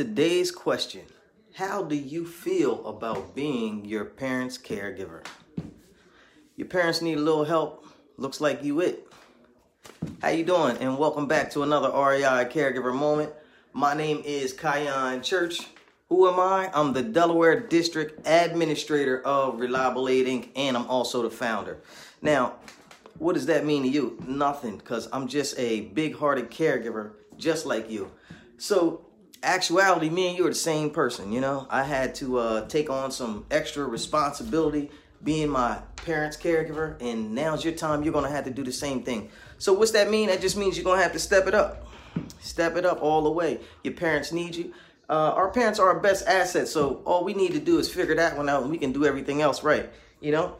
Today's question How do you feel about being your parent's caregiver? Your parents need a little help. Looks like you it. How you doing? And welcome back to another RAI Caregiver Moment. My name is Kyan Church. Who am I? I'm the Delaware District Administrator of Reliable Aid Inc. and I'm also the founder. Now, what does that mean to you? Nothing, because I'm just a big-hearted caregiver just like you. So, actuality, me and you are the same person, you know? I had to uh, take on some extra responsibility being my parents' caregiver, and now's your time. You're going to have to do the same thing. So, what's that mean? That just means you're going to have to step it up. Step it up all the way. Your parents need you. Uh, our parents are our best asset, so all we need to do is figure that one out, and we can do everything else right, you know?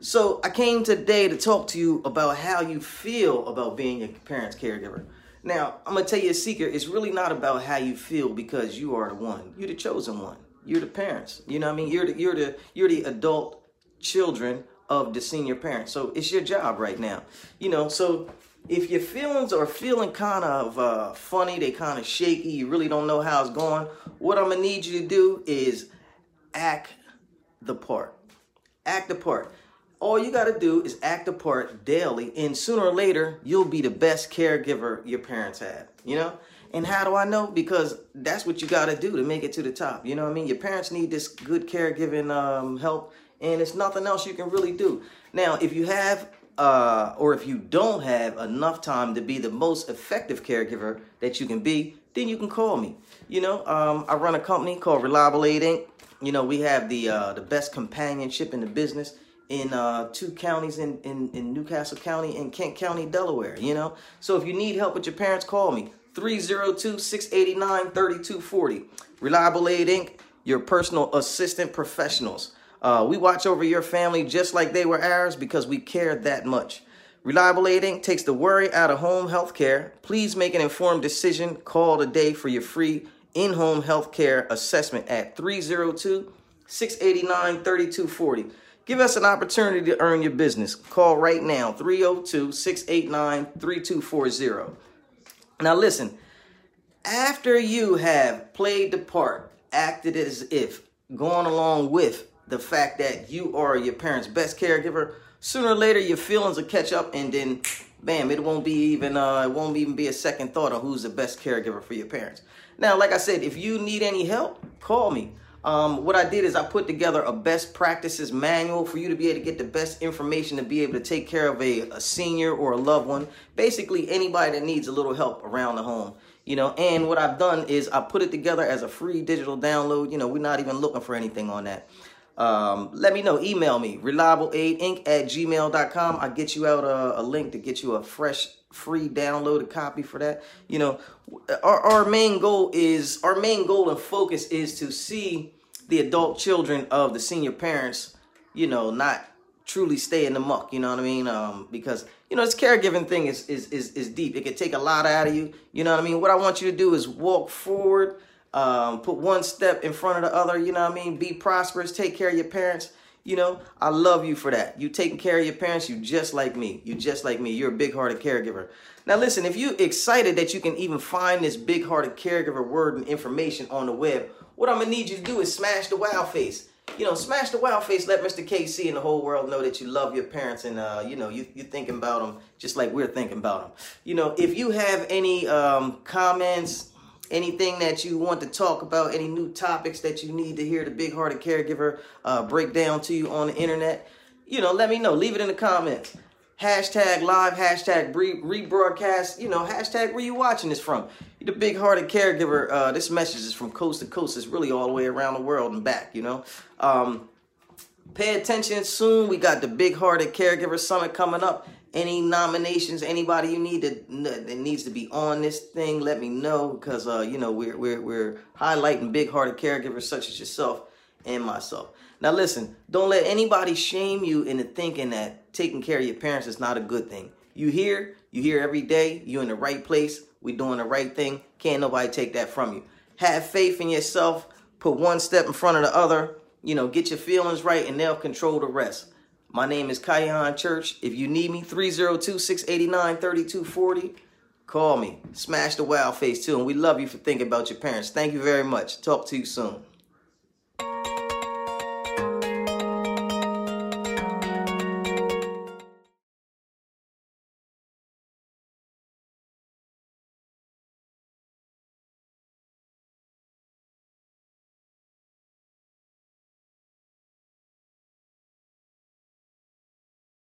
So, I came today to talk to you about how you feel about being your parents' caregiver. Now, I'm gonna tell you a secret. It's really not about how you feel because you are the one. You're the chosen one. You're the parents. You know what I mean? You're the you're the you're the adult children of the senior parents. So it's your job right now. You know, so if your feelings are feeling kind of uh, funny, they kind of shaky, you really don't know how it's going, what I'm gonna need you to do is act the part. Act the part all you got to do is act a part daily and sooner or later you'll be the best caregiver your parents had you know? And how do i know? Because that's what you got to do to make it to the top you know what i mean? Your parents need this good caregiving um, help and it's nothing else you can really do. Now if you have uh, or if you don't have enough time to be the most effective caregiver that you can be then you can call me you know? Um, i run a company called reliable aid inc. You know we have the uh, the best companionship in the business in uh, two counties in, in, in New Castle County and Kent County, Delaware, you know? So if you need help with your parents, call me. 302-689-3240. Reliable Aid Inc., your personal assistant professionals. Uh, we watch over your family just like they were ours because we care that much. Reliable Aid Inc. takes the worry out of home health care. Please make an informed decision. Call today for your free in-home health care assessment at 302 689 3240. Give us an opportunity to earn your business. Call right now 302 689 3240. Now, listen, after you have played the part, acted as if, gone along with the fact that you are your parents' best caregiver, sooner or later your feelings will catch up and then bam, it won't be even uh, it won't even be a second thought of who's the best caregiver for your parents. Now, like I said, if you need any help, call me. Um, what I did is I put together a best practices manual for you to be able to get the best information to be able to take care of a, a senior or a loved one. Basically, anybody that needs a little help around the home. You know, and what I've done is I put it together as a free digital download. You know, we're not even looking for anything on that. Um, let me know. Email me, reliableaidinc at gmail.com. I'll get you out a, a link to get you a fresh free downloaded copy for that. You know, our, our main goal is our main goal and focus is to see the adult children of the senior parents, you know, not truly stay in the muck, you know what I mean? Um, because you know, this caregiving thing is is is is deep. It can take a lot out of you. You know what I mean? What I want you to do is walk forward, um, put one step in front of the other, you know what I mean? Be prosperous, take care of your parents you know, I love you for that. You taking care of your parents, you just like me. You just like me. You're a big-hearted caregiver. Now listen, if you're excited that you can even find this big-hearted caregiver word and information on the web, what I'm gonna need you to do is smash the wow face. You know, smash the wow face. Let Mr. KC and the whole world know that you love your parents and uh, you know you you're thinking about them just like we're thinking about them. You know, if you have any um, comments, anything that you want to talk about, any new topics that you need to hear the big hearted caregiver uh, break down to you on the internet, you know, let me know. Leave it in the comments. Hashtag live, hashtag re- rebroadcast, you know, hashtag where you watching this from. You're the big hearted caregiver. Uh, this message is from coast to coast. It's really all the way around the world and back, you know. Um, pay attention soon. We got the big hearted caregiver summit coming up any nominations, anybody you need to, that needs to be on this thing, let me know because uh, you know we're we're we're highlighting big-hearted caregivers such as yourself and myself. Now listen, don't let anybody shame you into thinking that taking care of your parents is not a good thing. You hear, you hear every day, you're in the right place, we're doing the right thing. Can't nobody take that from you. Have faith in yourself, put one step in front of the other, you know, get your feelings right and they'll control the rest. My name is Kyan Church. If you need me, 302 689 3240. Call me. Smash the wild face too. And we love you for thinking about your parents. Thank you very much. Talk to you soon.